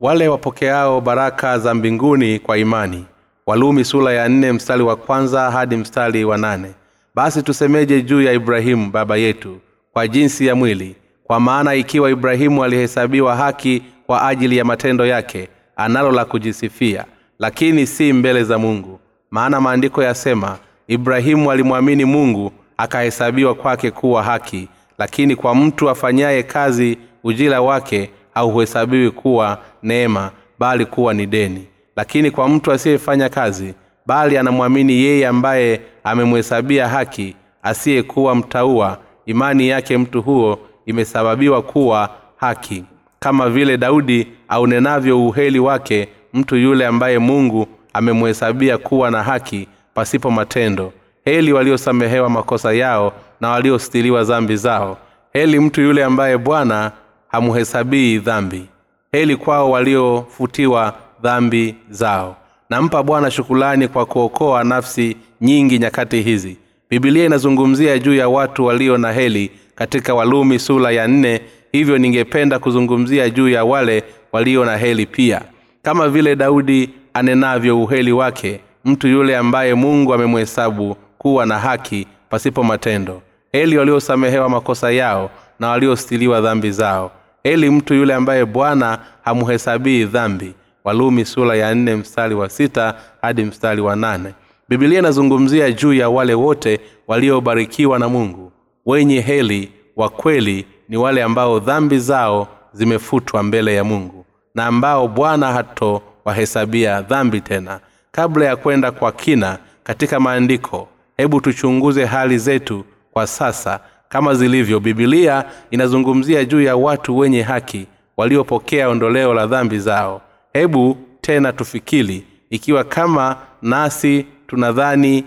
wale wapokeao baraka za mbinguni kwa imani. Walumi sula ya nne mstari wa kwanza hadi mstari wa nane. Basi tusemeje juu ya ibrahimu baba yetu kwa jinsi ya mwili. Kwa maana ikiwa ibrahimu alihesabiwa haki kwa ajili ya matendo yake analo la kujisifia lakini si mbele za mungu. Maana maandiko yasema ibrahimu alimwamini mungu akahesabiwa kwake kuwa haki lakini kwa mtu afanyaye kazi ujira wake hauhesabiwi kuwa neema bali kuwa ni deni. Lakini kwa mtu asiyefanya kazi bali anamwamini yeye ambaye amemhesabia haki asiyekuwa mtaua imani yake mtu huo imesababiwa kuwa haki. Kama vile daudi aunenavyo uheli wake mtu yule ambaye mungu amemhesabia kuwa na haki pasipo matendo. Heli waliosamehewa makosa yao na waliostiliwa dhambi zao. Heli mtu yule ambaye bwana hamhesabii dhambi. Heli kwao waliofutiwa dhambi zao. Nampa bwana shukulani kwa kuokoa nafsi nyingi nyakati hizi. Bibilia inazungumzia juu ya watu walio na heli katika walumi sula ya nne. Hivyo ningependa kuzungumzia juu ya wale walio na heli pia. Kama vile daudi anenavyo uheli wake mtu yule ambaye mungu amemhesabu kuwa na haki pasipo matendo. Heli waliosamehewa makosa yao na waliostiliwa dhambi zao heli mtu yule ambaye bwana hamhesabii dhambi. Walumi sura ya nne mstari wa sita hadi mstari wa nane. Bibilia inazungumzia juu ya wale wote waliobarikiwa na mungu. Wenye heli wa kweli ni wale ambao dhambi zao zimefutwa mbele ya mungu na ambao bwana hatowahesabia dhambi tena. Kabla ya kwenda kwa kina katika maandiko hebu tuchunguze hali zetu kwa sasa kama zilivyo bibilia inazungumzia juu ya watu wenye haki waliopokea ondoleo la dhambi zao. Hebu tena tufikiri ikiwa kama nasi tunadhani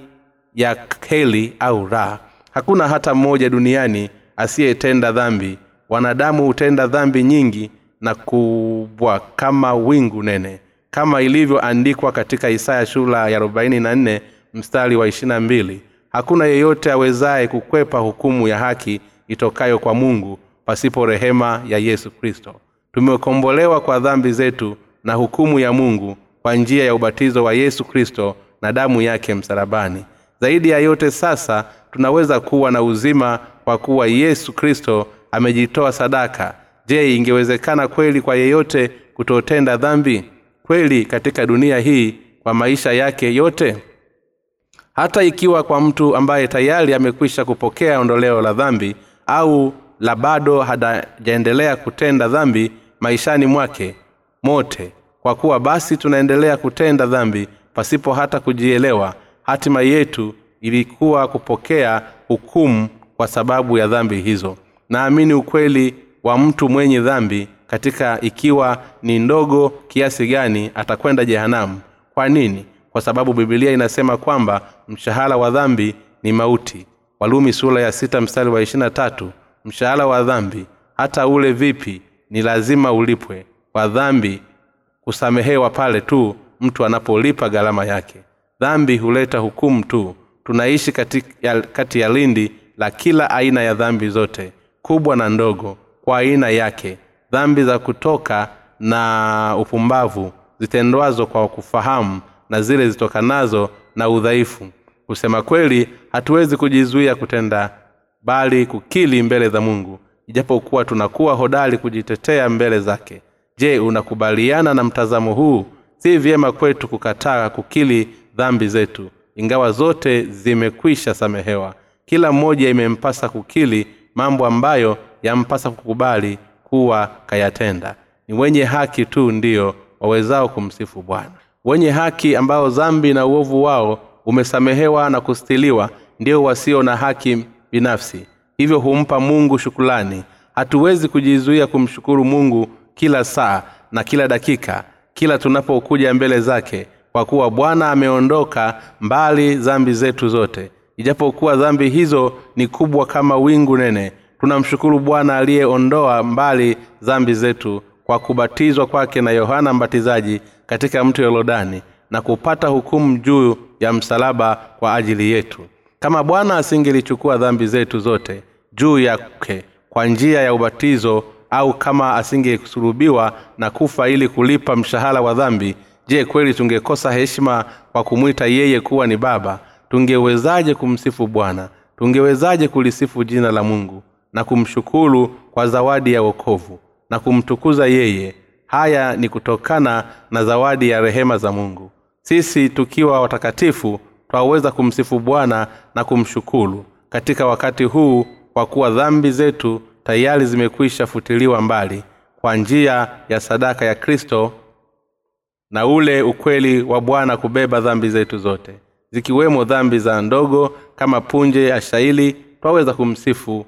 ya heli au ra hakuna hata mmoja duniani asiyetenda dhambi. Wanadamu hutenda dhambi nyingi na kubwa kama wingu nene kama ilivyoandikwa katika isaya shula ya 44 mstari wa 22 hakuna yeyote awezaye kukwepa hukumu ya haki itokayo kwa mungu pasipo rehema ya yesu kristo. Tumekombolewa kwa dhambi zetu na hukumu ya mungu kwa njia ya ubatizo wa yesu kristo na damu yake msalabani. Zaidi ya yote sasa tunaweza kuwa na uzima kwa kuwa yesu kristo amejitoa sadaka. Je ingewezekana kweli kwa yeyote kutotenda dhambi? Kweli katika dunia hii kwa maisha yake yote hata ikiwa kwa mtu ambaye tayari amekwisha kupokea ondoleo la dhambi au la bado hajaendelea kutenda dhambi maishani mwake mote. Kwa kuwa basi tunaendelea kutenda dhambi pasipo hata kujielewa hatima yetu ilikuwa kupokea hukumu kwa sababu ya dhambi hizo. Naamini ukweli wa mtu mwenye dhambi katika ikiwa ni ndogo kiasi gani atakwenda jehanamu. Kwa nini kwa sababu bibilia inasema kwamba mshahara wa dhambi ni mauti. Walumi sura ya sita mstari wa ishirina tatu mshahara wa dhambi hata ule vipi ni lazima ulipwe. Kwa dhambi kusamehewa pale tu mtu anapolipa gharama yake. Dhambi huleta hukumu tu. Tunaishi kati ya, kati ya lindi la kila aina ya dhambi zote kubwa na ndogo kwa aina yake. Dhambi za kutoka na upumbavu zitendwazo kwa kufahamu na zile zitokanazo na udhaifu. Kusema kweli hatuwezi kujizuia kutenda bali kukili mbele za mungu. Ijapokuwa tunakuwa hodari kujitetea mbele zake. Je unakubaliana na mtazamo huu? Si vyema kwetu kukataa kukili dhambi zetu. Ingawa zote zimekwisha samehewa. Kila mmoja imempasa kukili mambo ambayo yampasa kukubali kuwa kayatenda. Ni wenye haki tu ndiyo wawezao kumsifu bwana wenye haki ambao dhambi na uovu wao umesamehewa na kustiliwa ndio wasio na haki binafsi. Hivyo humpa mungu shukulani hatuwezi kujizuia kumshukuru mungu kila saa na kila dakika kila tunapokuja mbele zake kwa kuwa bwana ameondoka mbali dhambi zetu zote. Ijapokuwa dhambi hizo ni kubwa kama wingu nene tunamshukuru bwana aliyeondoa mbali dhambi zetu kwa kubatizwa kwake na yohana mbatizaji katika mto yorodani na kupata hukumu juu ya msalaba kwa ajili yetu. Kama bwana asingelichukua dhambi zetu zote juu yake kwa njia ya ubatizo au kama asingesulubiwa na kufa ili kulipa mshahara wa dhambi je kweli tungekosa heshima kwa kumwita yeye kuwa ni baba? Tungewezaje kumsifu bwana? Tungewezaje kulisifu jina la mungu na kumshukuru kwa zawadi ya wokovu na kumtukuza yeye. Haya ni kutokana na zawadi ya rehema za mungu. Sisi tukiwa watakatifu twaweza kumsifu bwana na kumshukuru. Katika wakati huu kwa kuwa dhambi zetu tayari zimekwisha futiliwa mbali kwa njia ya sadaka ya kristo na ule ukweli wa bwana kubeba dhambi zetu zote. Zikiwemo dhambi za ndogo kama punje ya shaili twaweza kumsifu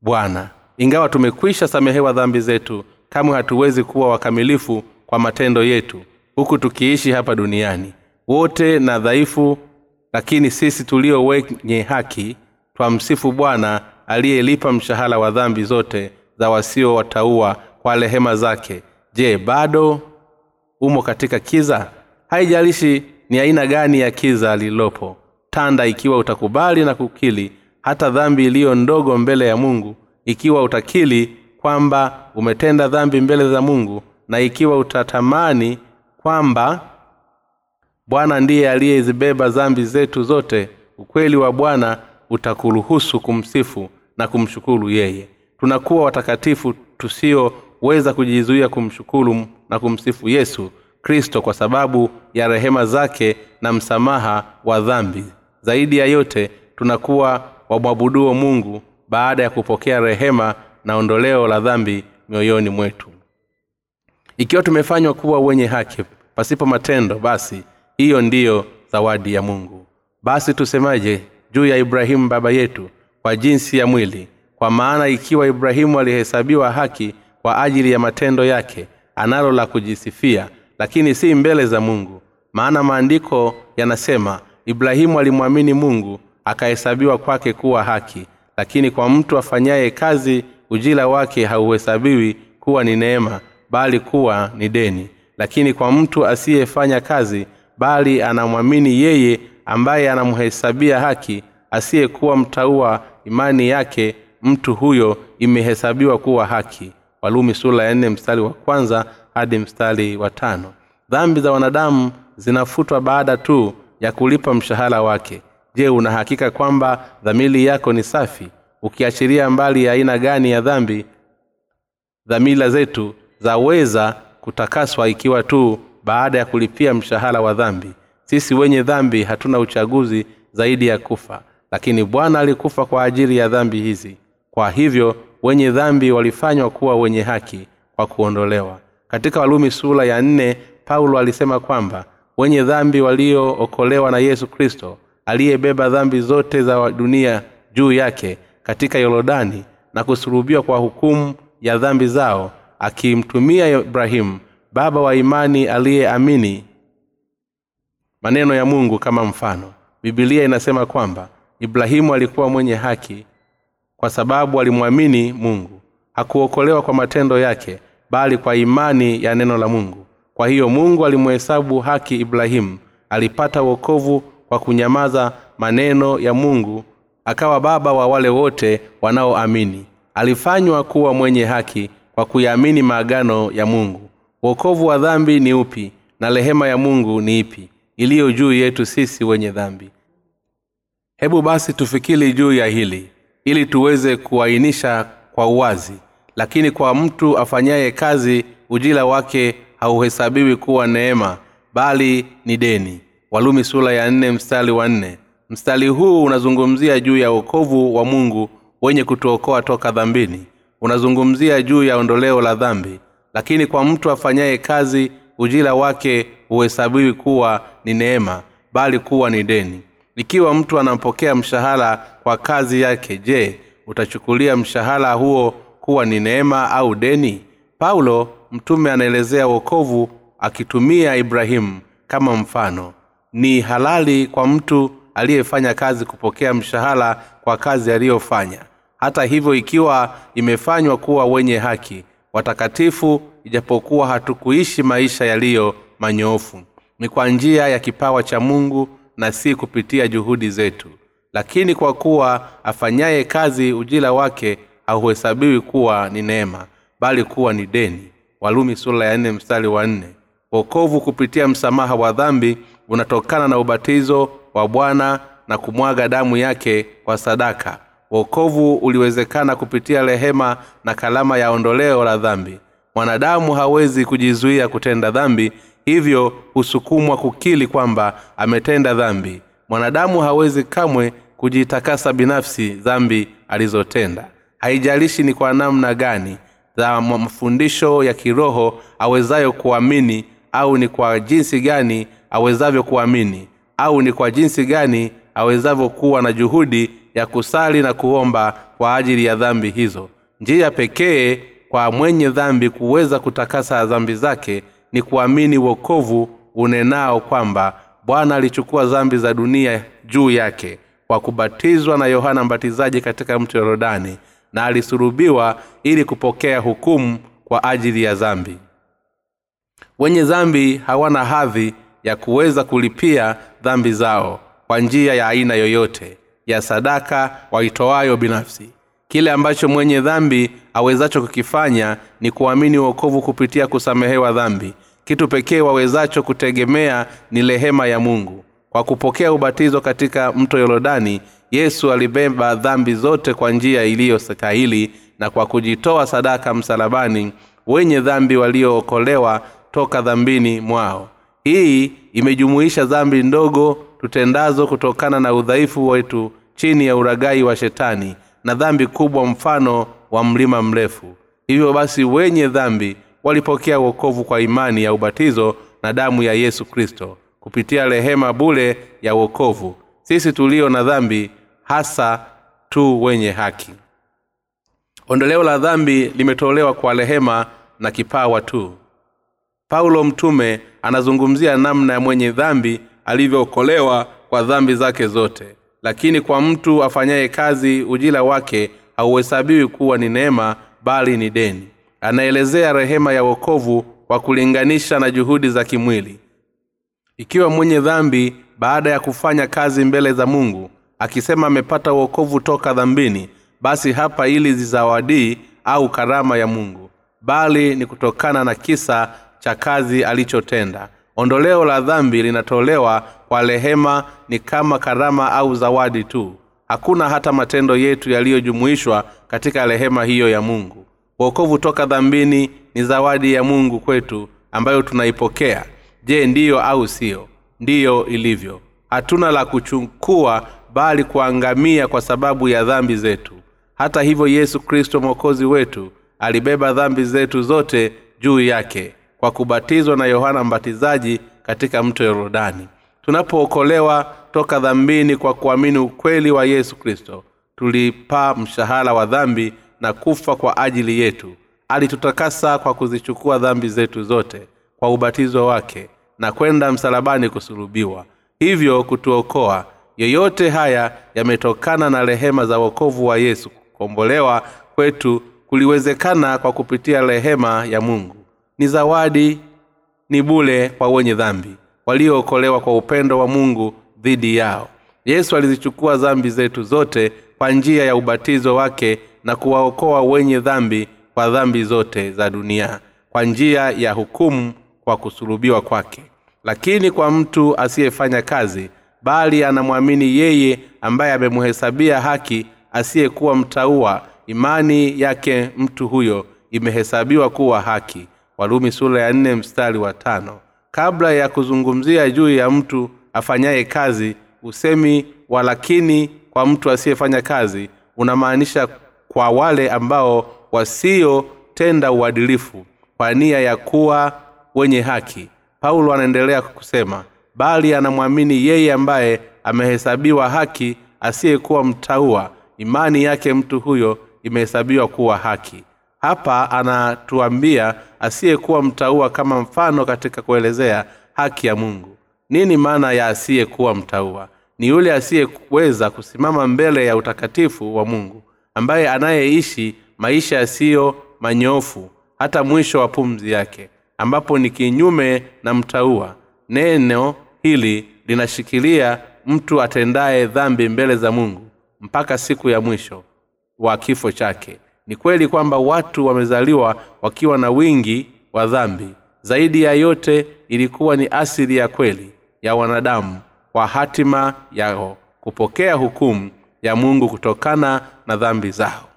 bwana ingawa tumekwisha samehewa dhambi zetu kamwe hatuwezi kuwa wakamilifu kwa matendo yetu huku tukiishi hapa duniani. Wote na dhaifu lakini sisi tulio wenye haki twamsifu bwana aliyelipa mshahara wa dhambi zote za wasio wataua kwa rehema zake. Je bado umo katika kiza? Haijalishi ni aina gani ya kiza lililopo. Tanda ikiwa utakubali na kukili hata dhambi iliyo ndogo mbele ya mungu ikiwa utakili kwamba umetenda dhambi mbele za mungu na ikiwa utatamani kwamba bwana ndiye aliyezibeba dhambi zetu zote ukweli wa bwana utakuruhusu kumsifu na kumshukuru yeye. Tunakuwa watakatifu tusioweza kujizuia kumshukuru na kumsifu yesu kristo kwa sababu ya rehema zake na msamaha wa dhambi. Zaidi ya yote tunakuwa wamwabuduo mungu baada ya kupokea rehema na ondoleo la dhambi mioyoni mwetu. Ikiwa tumefanywa kuwa wenye haki pasipo matendo basi hiyo ndiyo zawadi ya mungu. Basi tusemaje juu ya ibrahimu baba yetu kwa jinsi ya mwili? Kwa maana ikiwa ibrahimu alihesabiwa haki kwa ajili ya matendo yake analo la kujisifia lakini si mbele za mungu. Maana maandiko yanasema ibrahimu alimwamini mungu akahesabiwa kwake kuwa haki lakini kwa mtu afanyaye kazi ujira wake hauhesabiwi kuwa ni neema bali kuwa ni deni. Lakini kwa mtu asiyefanya kazi bali anamwamini yeye ambaye anamhesabia haki asiyekuwa mtaua imani yake mtu huyo imehesabiwa kuwa haki. Walumi sura ya nne mstari wa kwanza hadi mstari wa tano. Dhambi za wanadamu zinafutwa baada tu ya kulipa mshahara wake je unahakika kwamba dhamiri yako ni safi ukiachiria mbali ya aina gani ya dhambi? Dhamira zetu zaweza kutakaswa ikiwa tu baada ya kulipia mshahara wa dhambi. Sisi wenye dhambi hatuna uchaguzi zaidi ya kufa lakini bwana alikufa kwa ajili ya dhambi hizi. Kwa hivyo wenye dhambi walifanywa kuwa wenye haki kwa kuondolewa. Katika walumi sura ya nne paulo alisema kwamba wenye dhambi waliookolewa na yesu kristo aliyebeba dhambi zote za dunia juu yake katika yorodani na kusulubiwa kwa hukumu ya dhambi zao akimtumia ibrahimu baba wa imani aliyeamini maneno ya mungu kama mfano. Bibilia inasema kwamba ibrahimu alikuwa mwenye haki kwa sababu alimwamini mungu. Hakuokolewa kwa matendo yake bali kwa imani ya neno la mungu. Kwa hiyo mungu alimhesabu haki ibrahimu alipata uokovu kwa kunyamaza maneno ya mungu akawa baba wa wale wote wanaoamini. Alifanywa kuwa mwenye haki kwa kuyaamini maagano ya mungu. Uokovu wa dhambi ni upi na rehema ya mungu ni ipi iliyo juu yetu sisi wenye dhambi? Hebu basi tufikiri juu ya hili ili tuweze kuainisha kwa uwazi. Lakini kwa mtu afanyaye kazi ujira wake hauhesabiwi kuwa neema bali ni deni walumi sula ya nne mstari wa nne. Mstari huu unazungumzia juu ya uokovu wa mungu wenye kutuokoa toka dhambini. Unazungumzia juu ya ondoleo la dhambi. Lakini kwa mtu afanyaye kazi ujira wake huhesabiwi kuwa ni neema bali kuwa ni deni. Ikiwa mtu anampokea mshahara kwa kazi yake je utachukulia mshahara huo kuwa ni neema au deni? Paulo mtume anaelezea wokovu akitumia ibrahimu kama mfano ni halali kwa mtu aliyefanya kazi kupokea mshahara kwa kazi aliyofanya. Hata hivyo ikiwa imefanywa kuwa wenye haki watakatifu ijapokuwa hatukuishi maisha yaliyo manyoofu. Ni kwa njia ya kipawa cha mungu na si kupitia juhudi zetu. Lakini kwa kuwa afanyaye kazi ujira wake hauhesabiwi kuwa ni neema bali kuwa ni deni. Walumi sura ya nne mstari wa nne. Wokovu kupitia msamaha wa dhambi unatokana na ubatizo wa bwana na kumwaga damu yake kwa sadaka. Wokovu uliwezekana kupitia rehema na kalama ya ondoleo la dhambi. Mwanadamu hawezi kujizuia kutenda dhambi hivyo husukumwa kukili kwamba ametenda dhambi. Mwanadamu hawezi kamwe kujitakasa binafsi dhambi alizotenda. Haijalishi ni kwa namna gani za mafundisho ya kiroho awezayo kuamini au ni kwa jinsi gani awezavyo kuamini au ni kwa jinsi gani awezavyo kuwa na juhudi ya kusali na kuomba kwa ajili ya dhambi hizo. Njia pekee kwa mwenye dhambi kuweza kutakasa dhambi zake ni kuamini wokovu unenao kwamba bwana alichukua dhambi za dunia juu yake kwa kubatizwa na yohana mbatizaji katika mto yorodani na alisurubiwa ili kupokea hukumu kwa ajili ya dhambi. Wenye dhambi hawana hadhi ya kuweza kulipia dhambi zao kwa njia ya aina yoyote ya sadaka waitoayo binafsi. Kile ambacho mwenye dhambi awezacho kukifanya ni kuamini uokovu kupitia kusamehewa dhambi. Kitu pekee wawezacho kutegemea ni rehema ya mungu. Kwa kupokea ubatizo katika mto yorodani yesu alibeba dhambi zote kwa njia iliyostahili na kwa kujitoa sadaka msalabani wenye dhambi waliookolewa toka dhambini mwao hii imejumuisha dhambi ndogo tutendazo kutokana na udhaifu wetu chini ya uragai wa shetani na dhambi kubwa mfano wa mlima mrefu. Hivyo basi wenye dhambi walipokea uokovu kwa imani ya ubatizo na damu ya yesu kristo kupitia rehema bule ya uokovu sisi tulio na dhambi hasa tu wenye haki. Ondoleo la dhambi limetolewa kwa rehema na kipawa tu paulo mtume anazungumzia namna ya mwenye dhambi alivyookolewa kwa dhambi zake zote. Lakini kwa mtu afanyaye kazi ujila wake hauhesabiwi kuwa ni neema bali ni deni. Anaelezea rehema ya wokovu kwa kulinganisha na juhudi za kimwili. Ikiwa mwenye dhambi baada ya kufanya kazi mbele za mungu akisema amepata uokovu toka dhambini basi hapa ili zizawadii au karama ya mungu. Bali ni kutokana na kisa cha kazi alichotenda. Ondoleo la dhambi linatolewa kwa rehema ni kama karama au zawadi tu. Hakuna hata matendo yetu yaliyojumuishwa katika rehema hiyo ya mungu. Uokovu toka dhambini ni zawadi ya mungu kwetu ambayo tunaipokea. Je ndiyo au siyo ndiyo ilivyo. Hatuna la kuchukua bali kuangamia kwa sababu ya dhambi zetu. Hata hivyo yesu kristo mwokozi wetu alibeba dhambi zetu zote juu yake kwa kubatizwa na yohana mbatizaji katika mto yorodani. Tunapookolewa toka dhambini kwa kuamini ukweli wa yesu kristo tulipaa mshahara wa dhambi na kufa kwa ajili yetu. Alitutakasa kwa kuzichukua dhambi zetu zote kwa ubatizo wake na kwenda msalabani kusulubiwa. Hivyo kutuokoa yoyote haya yametokana na rehema za wokovu wa yesu kukombolewa kwetu kuliwezekana kwa kupitia rehema ya mungu ni zawadi ni bule kwa wenye dhambi waliookolewa kwa upendo wa mungu dhidi yao. Yesu alizichukua dhambi zetu zote kwa njia ya ubatizo wake na kuwaokoa wenye dhambi kwa dhambi zote za dunia kwa njia ya hukumu kwa kusulubiwa kwake. Lakini kwa mtu asiyefanya kazi bali anamwamini yeye ambaye amemhesabia haki asiyekuwa mtaua imani yake mtu huyo imehesabiwa kuwa haki warumi sura ya nne mstari wa tano. Kabla ya kuzungumzia juu ya mtu afanyaye kazi usemi walakini kwa mtu asiyefanya kazi unamaanisha kwa wale ambao wasiotenda uadilifu kwa nia ya kuwa wenye haki. Paulo anaendelea kusema bali anamwamini yeye ambaye amehesabiwa haki asiyekuwa mtaua. Imani yake mtu huyo imehesabiwa kuwa haki hapa anatuambia asiyekuwa mtaua kama mfano katika kuelezea haki ya mungu. Nini maana ya asiyekuwa mtaua? Ni yule asiyeweza kusimama mbele ya utakatifu wa mungu ambaye anayeishi maisha yasiyo manyofu hata mwisho wa pumzi yake ambapo ni kinyume na mtaua. Neno hili linashikilia mtu atendaye dhambi mbele za mungu mpaka siku ya mwisho wa kifo chake ni kweli kwamba watu wamezaliwa wakiwa na wingi wa dhambi. Zaidi ya yote ilikuwa ni asili ya kweli ya wanadamu kwa hatima yao kupokea hukumu ya mungu kutokana na dhambi zao.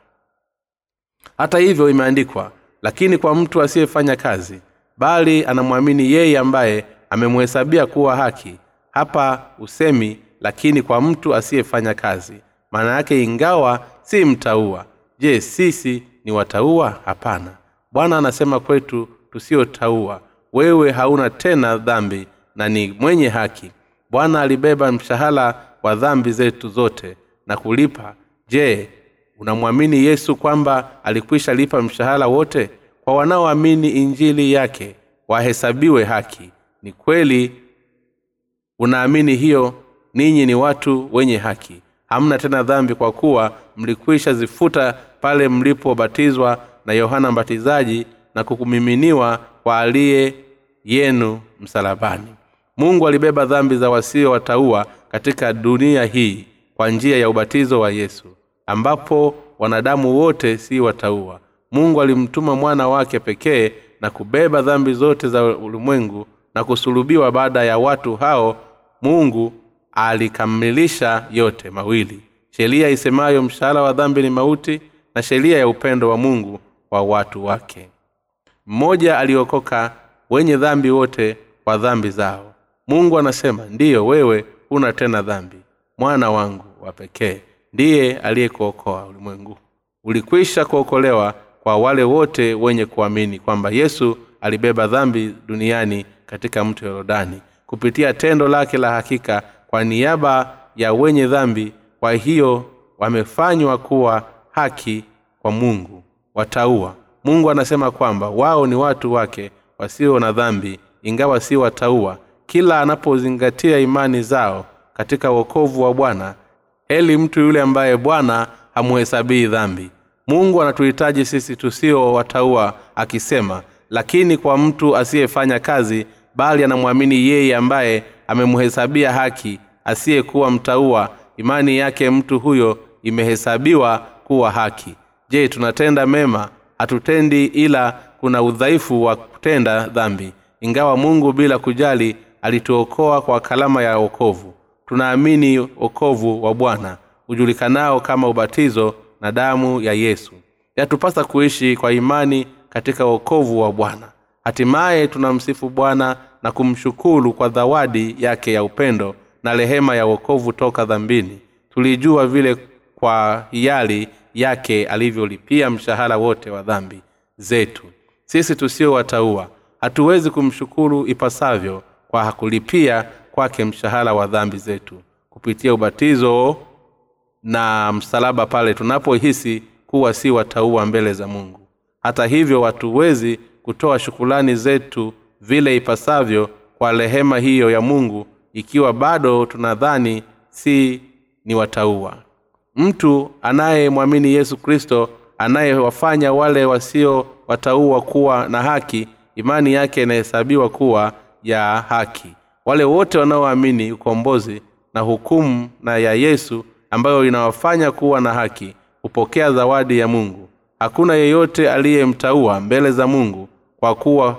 Hata hivyo imeandikwa lakini kwa mtu asiyefanya kazi bali anamwamini yeye ambaye amemhesabia kuwa haki hapa usemi lakini kwa mtu asiyefanya kazi maana yake ingawa si mtaua je sisi ni wataua? Hapana. Bwana anasema kwetu tusiotaua. Wewe hauna tena dhambi na ni mwenye haki. Bwana alibeba mshahara wa dhambi zetu zote na kulipa. Je unamwamini yesu kwamba alikwisha lipa mshahara wote? Kwa wanaoamini injili yake wahesabiwe haki. Ni kweli unaamini hiyo ninyi ni watu wenye haki hamna tena dhambi kwa kuwa mlikwisha zifuta pale mlipobatizwa na yohana mbatizaji na kukumiminiwa kwa aliye yenu msalabani. Mungu alibeba dhambi za wasio wataua katika dunia hii kwa njia ya ubatizo wa yesu ambapo wanadamu wote si wataua. Mungu alimtuma mwana wake pekee na kubeba dhambi zote za ulimwengu na kusulubiwa baada ya watu hao. Mungu alikamilisha yote mawili. Sheria isemayo mshahara wa dhambi ni mauti na sheria ya upendo wa mungu wa watu wake. Mmoja aliokoka wenye dhambi wote kwa dhambi zao. Mungu anasema ndiyo wewe huna tena dhambi. Mwana wangu wa pekee ndiye aliyekuokoa ulimwengu. Ulikwisha kuokolewa kwa wale wote wenye kuamini kwamba yesu alibeba dhambi duniani katika mto yorodani kupitia tendo lake la hakika kwa niaba ya wenye dhambi kwa hiyo wamefanywa kuwa haki kwa mungu wataua. Mungu anasema kwamba wao ni watu wake wasio na dhambi ingawa si wataua. Kila anapozingatia imani zao katika uokovu wa bwana heli mtu yule ambaye bwana hamuhesabii dhambi. Mungu anatuhitaji sisi tusio wataua akisema lakini kwa mtu asiyefanya kazi bali anamwamini yeye ambaye amemhesabia haki asiyekuwa mtaua. Imani yake mtu huyo imehesabiwa kuwa haki. Je tunatenda mema? Hatutendi ila kuna udhaifu wa kutenda dhambi. Ingawa mungu bila kujali alituokoa kwa kalama ya okovu tunaamini okovu wa bwana hujulikanao kama ubatizo na damu ya yesu. Yatupasa kuishi kwa imani katika uokovu wa bwana. Hatimaye tunamsifu bwana na kumshukuru kwa zawadi yake ya upendo na rehema ya wokovu toka dhambini. Tulijua vile kwa hiari yake alivyolipia mshahara wote wa dhambi zetu. Sisi tusio wataua hatuwezi kumshukuru ipasavyo kwa kulipia kwake mshahara wa dhambi zetu. Kupitia ubatizo na msalaba pale tunapohisi kuwa si wataua mbele za mungu. Hata hivyo hatuwezi kutoa shukulani zetu vile ipasavyo kwa rehema hiyo ya mungu ikiwa bado tunadhani si ni wataua. Mtu anayemwamini yesu kristo anayewafanya wale wasio wataua kuwa na haki imani yake inahesabiwa kuwa ya haki. Wale wote wanaoamini ukombozi na hukumu na ya yesu ambayo inawafanya kuwa na haki hupokea zawadi ya mungu. Hakuna yeyote aliyemtaua mbele za mungu kwa kuwa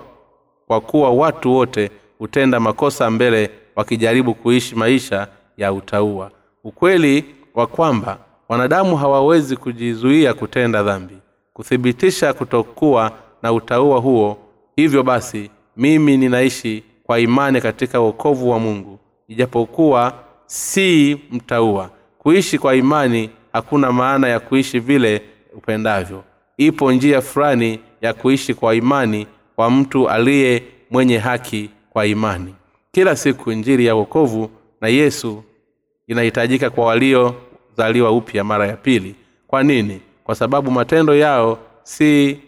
kwa kuwa watu wote hutenda makosa mbele wakijaribu kuishi maisha ya utaua ukweli wa kwamba wanadamu hawawezi kujizuia kutenda dhambi kuthibitisha kutokuwa na utaua huo hivyo basi mimi ninaishi kwa imani katika uokovu wa mungu. Ijapokuwa si mtaua kuishi kwa imani hakuna maana ya kuishi vile upendavyo. Ipo njia fulani ya kuishi kwa imani kwa mtu aliye mwenye haki kwa imani. Kila siku injiri ya wokovu na yesu inahitajika kwa waliozaliwa upya mara ya pili. Kwa nini? Kwa sababu matendo yao si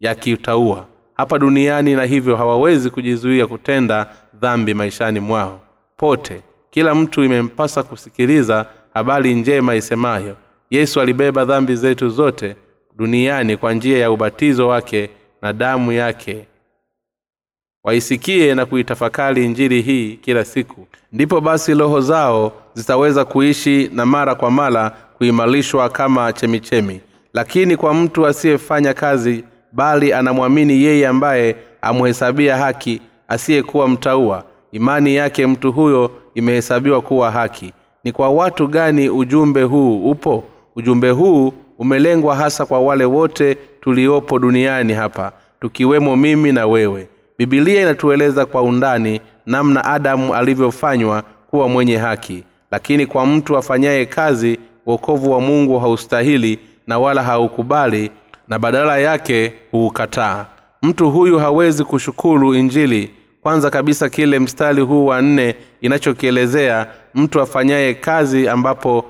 yakitaua hapa duniani na hivyo hawawezi kujizuia kutenda dhambi maishani mwao. Pote kila mtu imempasa kusikiliza habari njema isemayo yesu alibeba dhambi zetu zote duniani kwa njia ya ubatizo wake na damu yake. Waisikie na kuitafakari injili hii kila siku. Ndipo basi roho zao zitaweza kuishi na mara kwa mara kuimarishwa kama chemichemi. Lakini kwa mtu asiyefanya kazi bali anamwamini yeye ambaye amhesabia haki asiyekuwa mtaua imani yake mtu huyo imehesabiwa kuwa haki. Ni kwa watu gani ujumbe huu upo? Ujumbe huu umelengwa hasa kwa wale wote tuliopo duniani hapa tukiwemo mimi na wewe. Bibilia inatueleza kwa undani namna adamu alivyofanywa kuwa mwenye haki. Lakini kwa mtu afanyaye kazi uokovu wa mungu haustahili na wala haukubali na badala yake huukataa. Mtu huyu hawezi kushukuru injili. Kwanza kabisa kile mstari huu wa nne inachokielezea mtu afanyaye kazi ambapo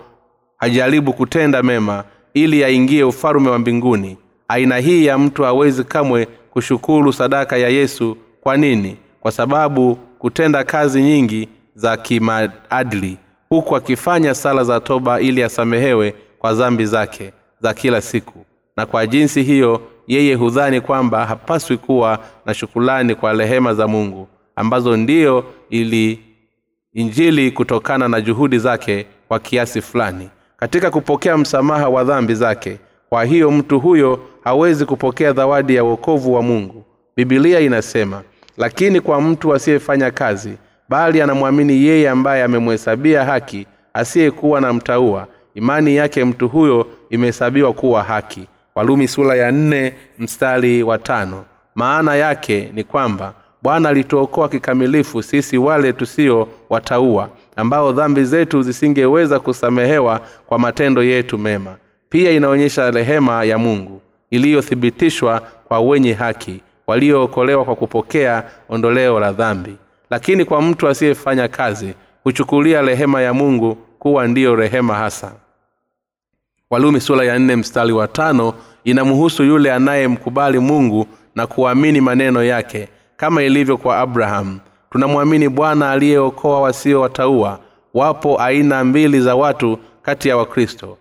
hajaribu kutenda mema ili aingie ufalume wa mbinguni aina hii ya mtu hawezi kamwe kushukuru sadaka ya yesu. Kwa nini? Kwa sababu kutenda kazi nyingi za kimaadili huku akifanya sala za toba ili asamehewe kwa dhambi zake za kila siku. Na kwa jinsi hiyo yeye hudhani kwamba hapaswi kuwa na shukulani kwa rehema za mungu ambazo ndiyo ili injili kutokana na juhudi zake kwa kiasi fulani. Katika kupokea msamaha wa dhambi zake kwa hiyo mtu huyo hawezi kupokea zawadi ya uokovu wa mungu. Bibilia inasema lakini kwa mtu asiyefanya kazi bali anamwamini yeye ambaye amemhesabia haki asiyekuwa na mtaua imani yake mtu huyo imehesabiwa kuwa haki. Walumi sura ya nne mstari wa tano. Maana yake ni kwamba bwana alituokoa kikamilifu sisi wale tusio wataua ambao dhambi zetu zisingeweza kusamehewa kwa matendo yetu mema. Pia inaonyesha rehema ya mungu iliyothibitishwa kwa wenye haki waliookolewa kwa kupokea ondoleo la dhambi. Lakini kwa mtu asiyefanya kazi huchukulia rehema ya mungu kuwa ndiyo rehema hasa. Walumi sura ya nne mstari wa tano inamhusu yule anayemkubali mungu na kuamini maneno yake kama ilivyo kwa abrahamu tunamwamini bwana aliyeokoa wasio wataua wapo aina mbili za watu kati ya wakristo.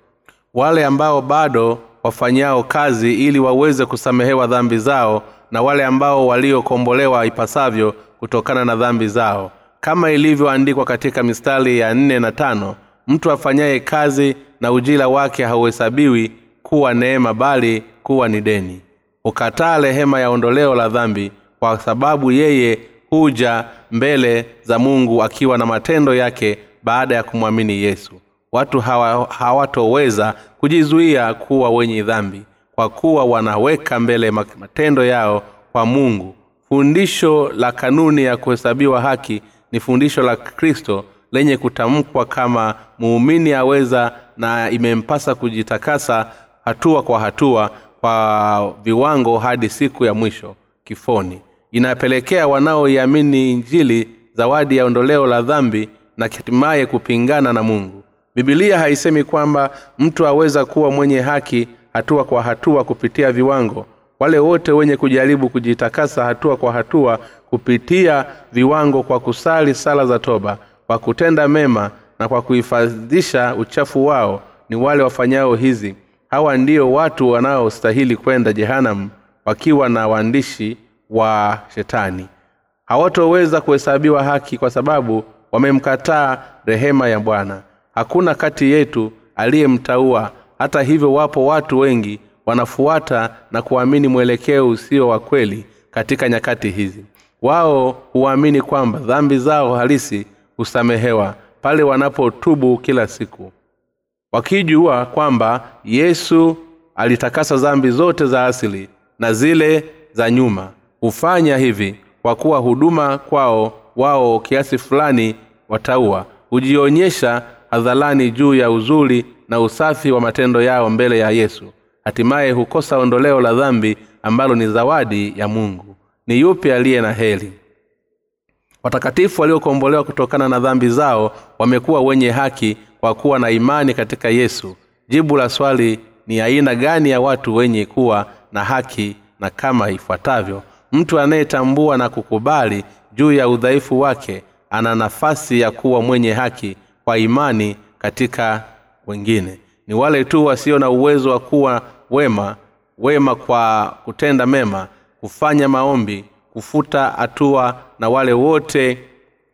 Wale ambao bado wafanyao kazi ili waweze kusamehewa dhambi zao na wale ambao waliokombolewa ipasavyo kutokana na dhambi zao. Kama ilivyoandikwa katika mistari ya nne na tano mtu afanyaye kazi na ujira wake hauhesabiwi kuwa neema bali kuwa ni deni. Hukataa rehema ya ondoleo la dhambi kwa sababu yeye huja mbele za mungu akiwa na matendo yake baada ya kumwamini yesu watu hawa, hawatoweza kujizuia kuwa wenye dhambi kwa kuwa wanaweka mbele matendo yao kwa mungu. Fundisho la kanuni ya kuhesabiwa haki ni fundisho la kristo lenye kutamkwa kama muumini aweza na imempasa kujitakasa hatua kwa hatua kwa viwango hadi siku ya mwisho kifoni. Inapelekea wanaoiamini injili zawadi ya ondoleo la dhambi na hatimaye kupingana na mungu bibilia haisemi kwamba mtu aweza kuwa mwenye haki hatua kwa hatua kupitia viwango. Wale wote wenye kujaribu kujitakasa hatua kwa hatua kupitia viwango kwa kusali sala za toba kwa kutenda mema na kwa kuhifadhisha uchafu wao ni wale wafanyao hizi. Hawa ndio watu wanaostahili kwenda jehanamu wakiwa na waandishi wa shetani. Hawatoweza kuhesabiwa haki kwa sababu wamemkataa rehema ya bwana hakuna kati yetu aliyemtaua. Hata hivyo wapo watu wengi wanafuata na kuamini mwelekeo usio wa kweli katika nyakati hizi. Wao huamini kwamba dhambi zao halisi husamehewa pale wanapotubu kila siku. Wakijua kwamba yesu alitakasa dhambi zote za asili na zile za nyuma hufanya hivi kwa kuwa huduma kwao wao kiasi fulani wataua. Hujionyesha hadharani juu ya uzuri na usafi wa matendo yao mbele ya yesu. Hatimaye hukosa ondoleo la dhambi ambalo ni zawadi ya mungu. Ni yupi aliye na heli watakatifu waliokombolewa kutokana na dhambi zao wamekuwa wenye haki kwa kuwa na imani katika yesu. Jibu la swali ni aina gani ya watu wenye kuwa na haki na kama ifuatavyo. Mtu anayetambua na kukubali juu ya udhaifu wake ana nafasi ya kuwa mwenye haki kwa imani katika wengine. Ni wale tu wasio na uwezo wa kuwa wema wema kwa kutenda mema kufanya maombi kufuta hatua na wale wote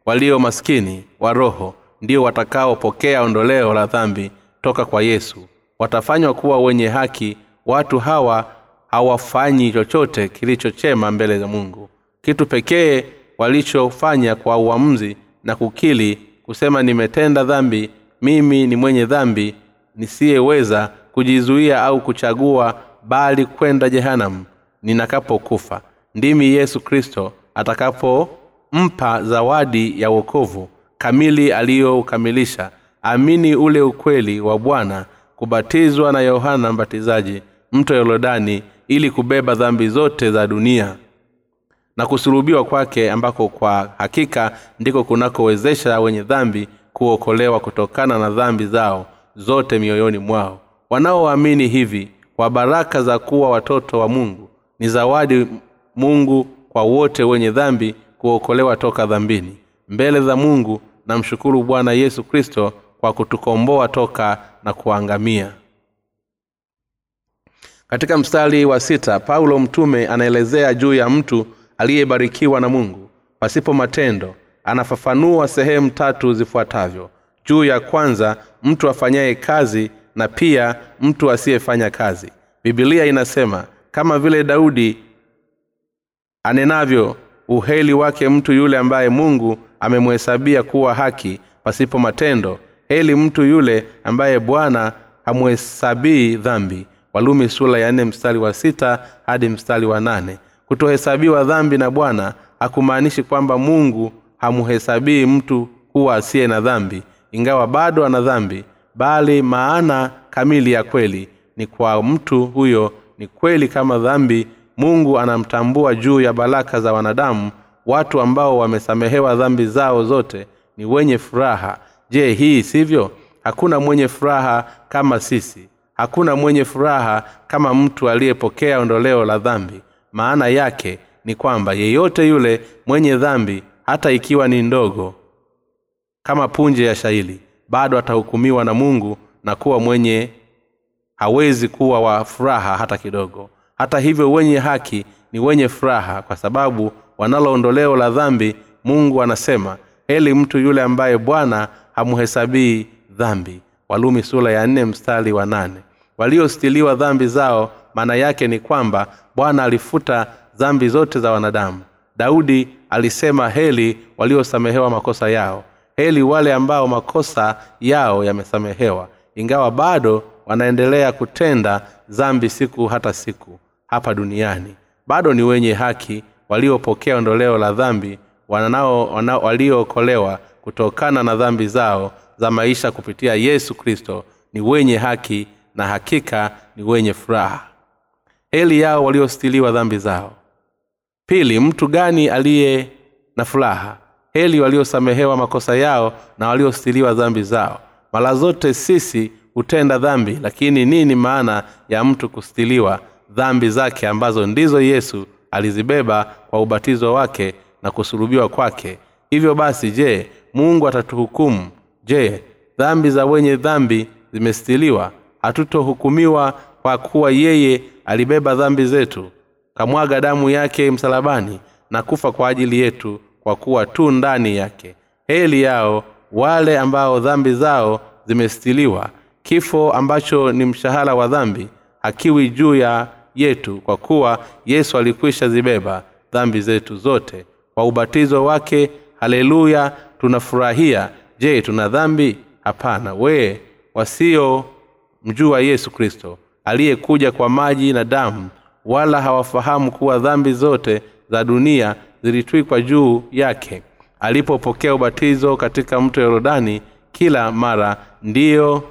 walio maskini wa roho ndio watakaopokea ondoleo la dhambi toka kwa yesu. Watafanywa kuwa wenye haki. Watu hawa hawafanyi chochote kilichochema mbele za mungu. Kitu pekee walichofanya kwa uamuzi na kukili kusema nimetenda dhambi mimi ni mwenye dhambi nisiyeweza kujizuia au kuchagua bali kwenda jehanamu ninakapokufa. Ndimi yesu kristo atakapompa zawadi ya wokovu kamili aliyoukamilisha. Amini ule ukweli wa bwana kubatizwa na yohana mbatizaji mto yorodani ili kubeba dhambi zote za dunia na kusulubiwa kwake ambako kwa hakika ndiko kunakowezesha wenye dhambi kuokolewa kutokana na dhambi zao zote mioyoni mwao. Wanaoamini hivi kwa baraka za kuwa watoto wa mungu ni zawadi mungu kwa wote wenye dhambi kuokolewa toka dhambini. Mbele za mungu na mshukuru bwana yesu kristo kwa kutukomboa toka na kuangamia. Katika mstari wa sita paulo mtume anaelezea juu ya mtu aliyebarikiwa na mungu. Pasipo matendo anafafanua sehemu tatu zifuatavyo. Juu ya kwanza mtu afanyaye kazi na pia mtu asiyefanya kazi. Bibilia inasema kama vile daudi anenavyo uheli wake mtu yule ambaye mungu amemhesabia kuwa haki pasipo matendo heli mtu yule ambaye bwana hamhesabii dhambi. Walumi sula ya nne mstari wa sita hadi mstari wa nane kutohesabiwa dhambi na bwana hakumaanishi kwamba mungu hamhesabii mtu kuwa asiye na dhambi ingawa bado ana dhambi bali maana kamili ya kweli ni kwa mtu huyo ni kweli kama dhambi mungu anamtambua juu ya baraka za wanadamu. Watu ambao wamesamehewa dhambi zao zote ni wenye furaha. Je hii sivyo? Hakuna mwenye furaha kama sisi. Hakuna mwenye furaha kama mtu aliyepokea ondoleo la dhambi maana yake ni kwamba yeyote yule mwenye dhambi hata ikiwa ni ndogo kama punje ya shaili bado atahukumiwa na mungu na kuwa mwenye hawezi kuwa wa furaha hata kidogo. Hata hivyo wenye haki ni wenye furaha kwa sababu wanalo ondoleo la dhambi mungu anasema heli mtu yule ambaye bwana hamhesabii dhambi. Walumi sura ya nne mstari wa nane. Waliostiliwa dhambi zao maana yake ni kwamba bwana alifuta dhambi zote za wanadamu. Daudi alisema heli waliosamehewa makosa yao. Heli wale ambao makosa yao yamesamehewa. Ingawa bado wanaendelea kutenda dhambi siku hata siku hapa duniani. Bado ni wenye haki waliopokea ondoleo la dhambi wanao, waliookolewa kutokana na dhambi zao za maisha kupitia yesu kristo. Ni wenye haki na hakika ni wenye furaha heli yao waliostiliwa dhambi zao. Pili mtu gani aliye na furaha? Heli waliosamehewa makosa yao na waliostiliwa dhambi zao. Mara zote sisi hutenda dhambi lakini nini maana ya mtu kustiliwa dhambi zake ambazo ndizo yesu alizibeba kwa ubatizo wake na kusulubiwa kwake? Hivyo basi je mungu atatuhukumu? Je dhambi za wenye dhambi zimestiliwa? Hatutohukumiwa kwa kuwa yeye alibeba dhambi zetu kamwaga damu yake msalabani na kufa kwa ajili yetu kwa kuwa tu ndani yake. Heli yao wale ambao dhambi zao zimestiliwa. Kifo ambacho ni mshahara wa dhambi hakiwi juu ya yetu kwa kuwa yesu alikwisha zibeba dhambi zetu zote. Kwa ubatizo wake haleluya tunafurahia. Je tuna dhambi? Hapana. Wee wasiomjua yesu kristo aliyekuja kwa maji na damu wala hawafahamu kuwa dhambi zote za dunia zilitwikwa juu yake. Alipopokea ubatizo katika mto yorodani kila mara ndiyo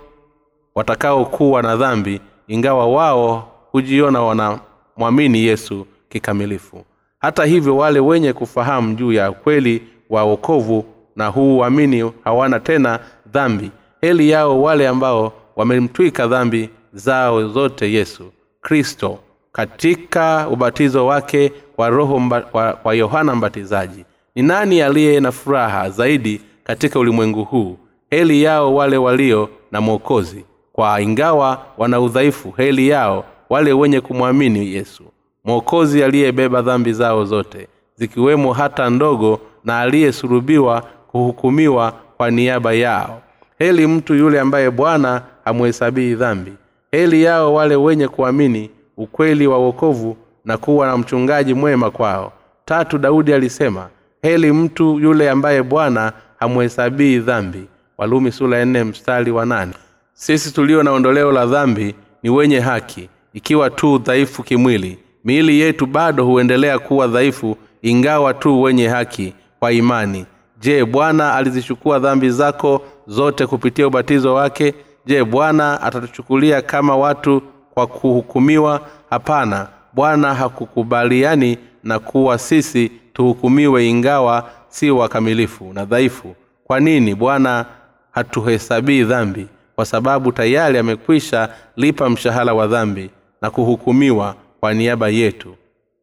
watakaokuwa na dhambi ingawa wao hujiona wanamwamini yesu kikamilifu. Hata hivyo wale wenye kufahamu juu ya ukweli wa wokovu na huuamini hawana tena dhambi. Heli yao wale ambao wamemtwika dhambi zao zote yesu kristo katika ubatizo wake wa roho mba, kwa, kwa yohana mbatizaji. Ni nani aliye na furaha zaidi katika ulimwengu huu? Heli yao wale walio na mwokozi. Kwa ingawa wana udhaifu heli yao wale wenye kumwamini yesu. Mwokozi aliyebeba dhambi zao zote zikiwemo hata ndogo na aliyesulubiwa kuhukumiwa kwa niaba yao. Heli mtu yule ambaye bwana hamhesabii dhambi heli yao wale wenye kuamini ukweli wa uokovu na kuwa na mchungaji mwema kwao. Tatu daudi alisema heli mtu yule ambaye bwana hamhesabii dhambi. Walumi sula ya mstari wa nane. Sisi tulio na ondoleo la dhambi ni wenye haki ikiwa tu dhaifu kimwili. Miili yetu bado huendelea kuwa dhaifu ingawa tu wenye haki kwa imani. Je bwana alizichukua dhambi zako zote kupitia ubatizo wake je bwana atatuchukulia kama watu kwa kuhukumiwa? Hapana bwana hakukubaliani na kuwa sisi tuhukumiwe ingawa si wakamilifu na dhaifu. Kwa nini bwana hatuhesabii dhambi? Kwa sababu tayari amekwisha lipa mshahara wa dhambi na kuhukumiwa kwa niaba yetu.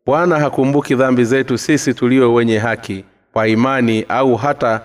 Bwana hakumbuki dhambi zetu sisi tulio wenye haki kwa imani au hata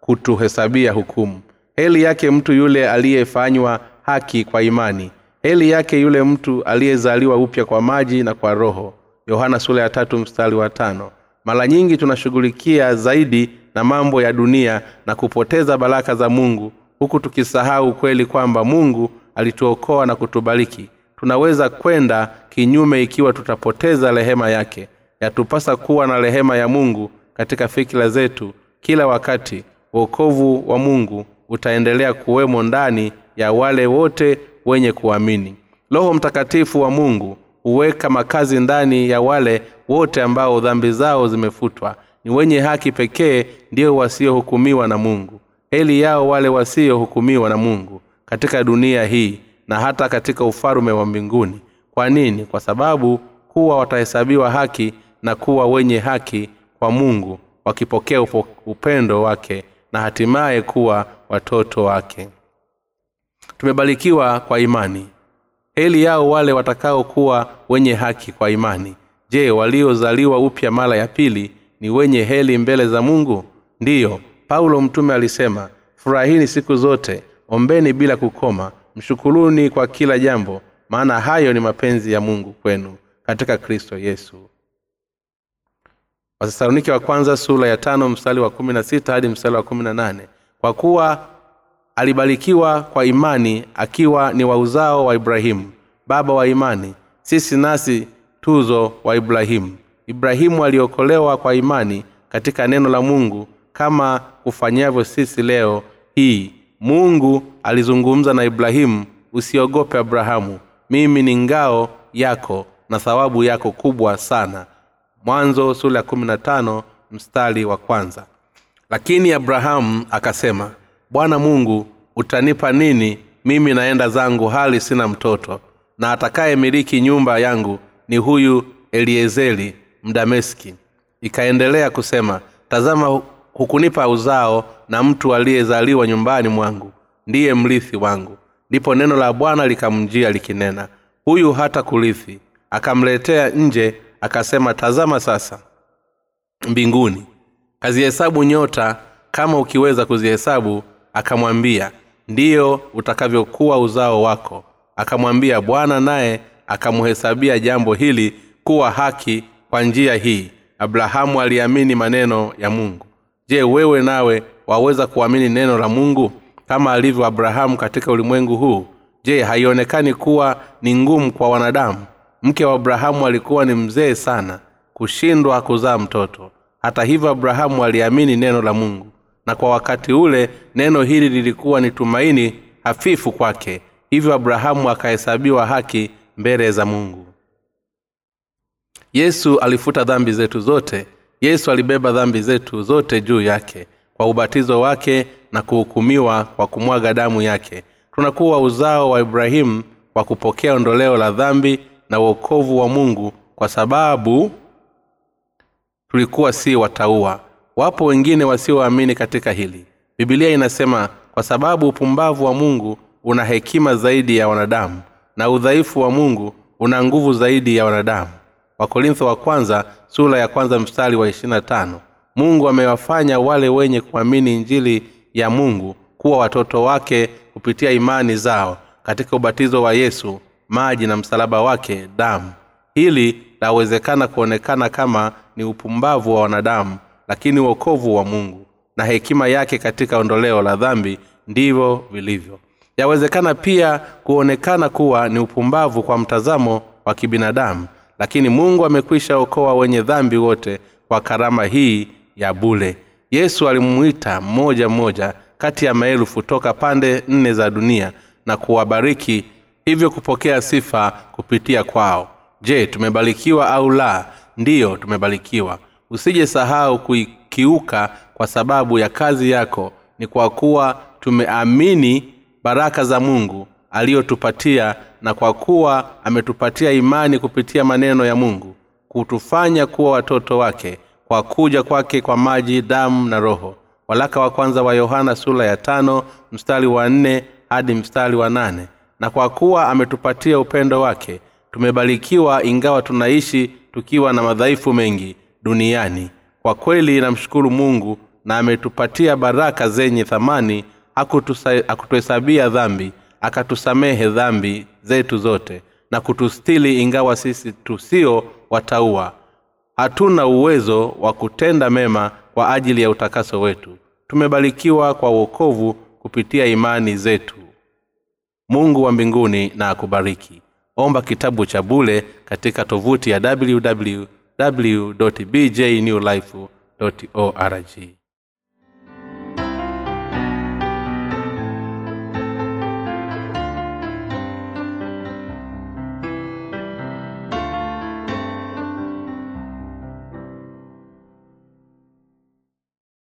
kutuhesabia hukumu heli yake mtu yule aliyefanywa haki kwa imani. Heli yake yule mtu aliyezaliwa upya kwa maji na kwa roho. Yohana sura ya tatu mstari wa tano. Mara nyingi tunashughulikia zaidi na mambo ya dunia na kupoteza baraka za mungu huku tukisahau kweli kwamba mungu alituokoa na kutubariki. Tunaweza kwenda kinyume ikiwa tutapoteza rehema yake. Yatupasa kuwa na rehema ya mungu katika fikira zetu kila wakati. Uokovu wa mungu utaendelea kuwemo ndani ya wale wote wenye kuamini. Roho mtakatifu wa mungu huweka makazi ndani ya wale wote ambao dhambi zao zimefutwa. Ni wenye haki pekee ndio wasiohukumiwa na mungu. Heli yao wale wasiohukumiwa na mungu katika dunia hii na hata katika ufalume wa mbinguni. Kwa nini? Kwa sababu kuwa watahesabiwa haki na kuwa wenye haki kwa mungu wakipokea upendo wake na hatimaye kuwa watoto wake. Tumebarikiwa kwa imani. Heli yao wale watakaokuwa wenye haki kwa imani. Je waliozaliwa upya mara ya pili ni wenye heli mbele za mungu? Ndiyo paulo mtume alisema furahini siku zote ombeni bila kukoma mshukuruni kwa kila jambo maana hayo ni mapenzi ya mungu kwenu katika kristo yesu. Wathesalonike wa kwanza sura ya tano wa hadi wa kwa kuwa alibarikiwa kwa imani akiwa ni wa uzao wa ibrahimu baba wa imani sisi nasi tuzo wa ibrahimu. Ibrahimu aliokolewa kwa imani katika neno la mungu kama kufanyavyo sisi leo hii. Mungu alizungumza na ibrahimu usiogope abrahamu mimi ni ngao yako na thawabu yako kubwa sana. Mwanzo sura ya kumi na tano mstari wa kwanza lakini abrahamu akasema bwana mungu utanipa nini mimi naenda zangu hali sina mtoto na atakaye miliki nyumba yangu ni huyu eliezeli mdameski. Ikaendelea kusema tazama hukunipa uzao na mtu aliyezaliwa nyumbani mwangu ndiye mrithi wangu. Ndipo neno la bwana likamjia likinena huyu hata kurithi. Akamletea nje akasema tazama sasa mbinguni kazihesabu nyota kama ukiweza kuzihesabu akamwambia ndiyo utakavyokuwa uzao wako. Akamwambia bwana naye akamhesabia jambo hili kuwa haki kwa njia hii. Abrahamu aliamini maneno ya mungu. Je wewe nawe waweza kuamini neno la mungu? Kama alivyo abrahamu katika ulimwengu huu je haionekani kuwa ni ngumu kwa wanadamu? Mke wa abrahamu alikuwa ni mzee sana. Kushindwa kuzaa mtoto hata hivyo abrahamu aliamini neno la mungu na kwa wakati ule neno hili lilikuwa ni tumaini hafifu kwake. Hivyo abrahamu akahesabiwa haki mbele za mungu. Yesu alifuta dhambi zetu zote. Yesu alibeba dhambi zetu zote juu yake kwa ubatizo wake na kuhukumiwa kwa kumwaga damu yake. Tunakuwa uzao wa ibrahimu kwa kupokea ondoleo la dhambi na uokovu wa mungu kwa sababu tulikuwa si wataua. Wapo wengine wasioamini katika hili. Bibilia inasema kwa sababu upumbavu wa mungu una hekima zaidi ya wanadamu na udhaifu wa mungu una nguvu zaidi ya wanadamu. Wakorintho wa kwanza sura ya kwanza mstari wa ishirina tano. Mungu amewafanya wale wenye kuamini injili ya mungu kuwa watoto wake kupitia imani zao katika ubatizo wa yesu maji na msalaba wake damu. Hili lawezekana kuonekana kama ni upumbavu wa wanadamu lakini uokovu wa mungu na hekima yake katika ondoleo la dhambi ndivyo vilivyo. Yawezekana pia kuonekana kuwa ni upumbavu kwa mtazamo wa kibinadamu lakini mungu amekwisha okoa wenye dhambi wote kwa karama hii ya bule yesu alimwita mmoja mmoja kati ya maelfu toka pande nne za dunia na kuwabariki hivyo kupokea sifa kupitia kwao. Je tumebarikiwa au la ndiyo tumebarikiwa. Usije sahau kuikiuka kwa sababu ya kazi yako. Ni kwa kuwa tumeamini baraka za mungu aliyotupatia na kwa kuwa ametupatia imani kupitia maneno ya mungu kutufanya kuwa watoto wake kwa kuja kwake kwa maji damu na roho. Walaka wa kwanza wa yohana sura ya tano mstari wa nne hadi mstari wa nane. Na kwa kuwa ametupatia upendo wake tumebarikiwa ingawa tunaishi tukiwa na madhaifu mengi duniani. Kwa kweli namshukuru mungu na ametupatia baraka zenye thamani hakutuhesabia dhambi akatusamehe dhambi zetu zote na kutustili ingawa sisi tusio wataua. Hatuna uwezo wa kutenda mema kwa ajili ya utakaso wetu. Tumebarikiwa kwa uokovu kupitia imani zetu. Mungu wa mbinguni na akubariki omba kitabu cha bule katika tovuti ya www bjnewlife org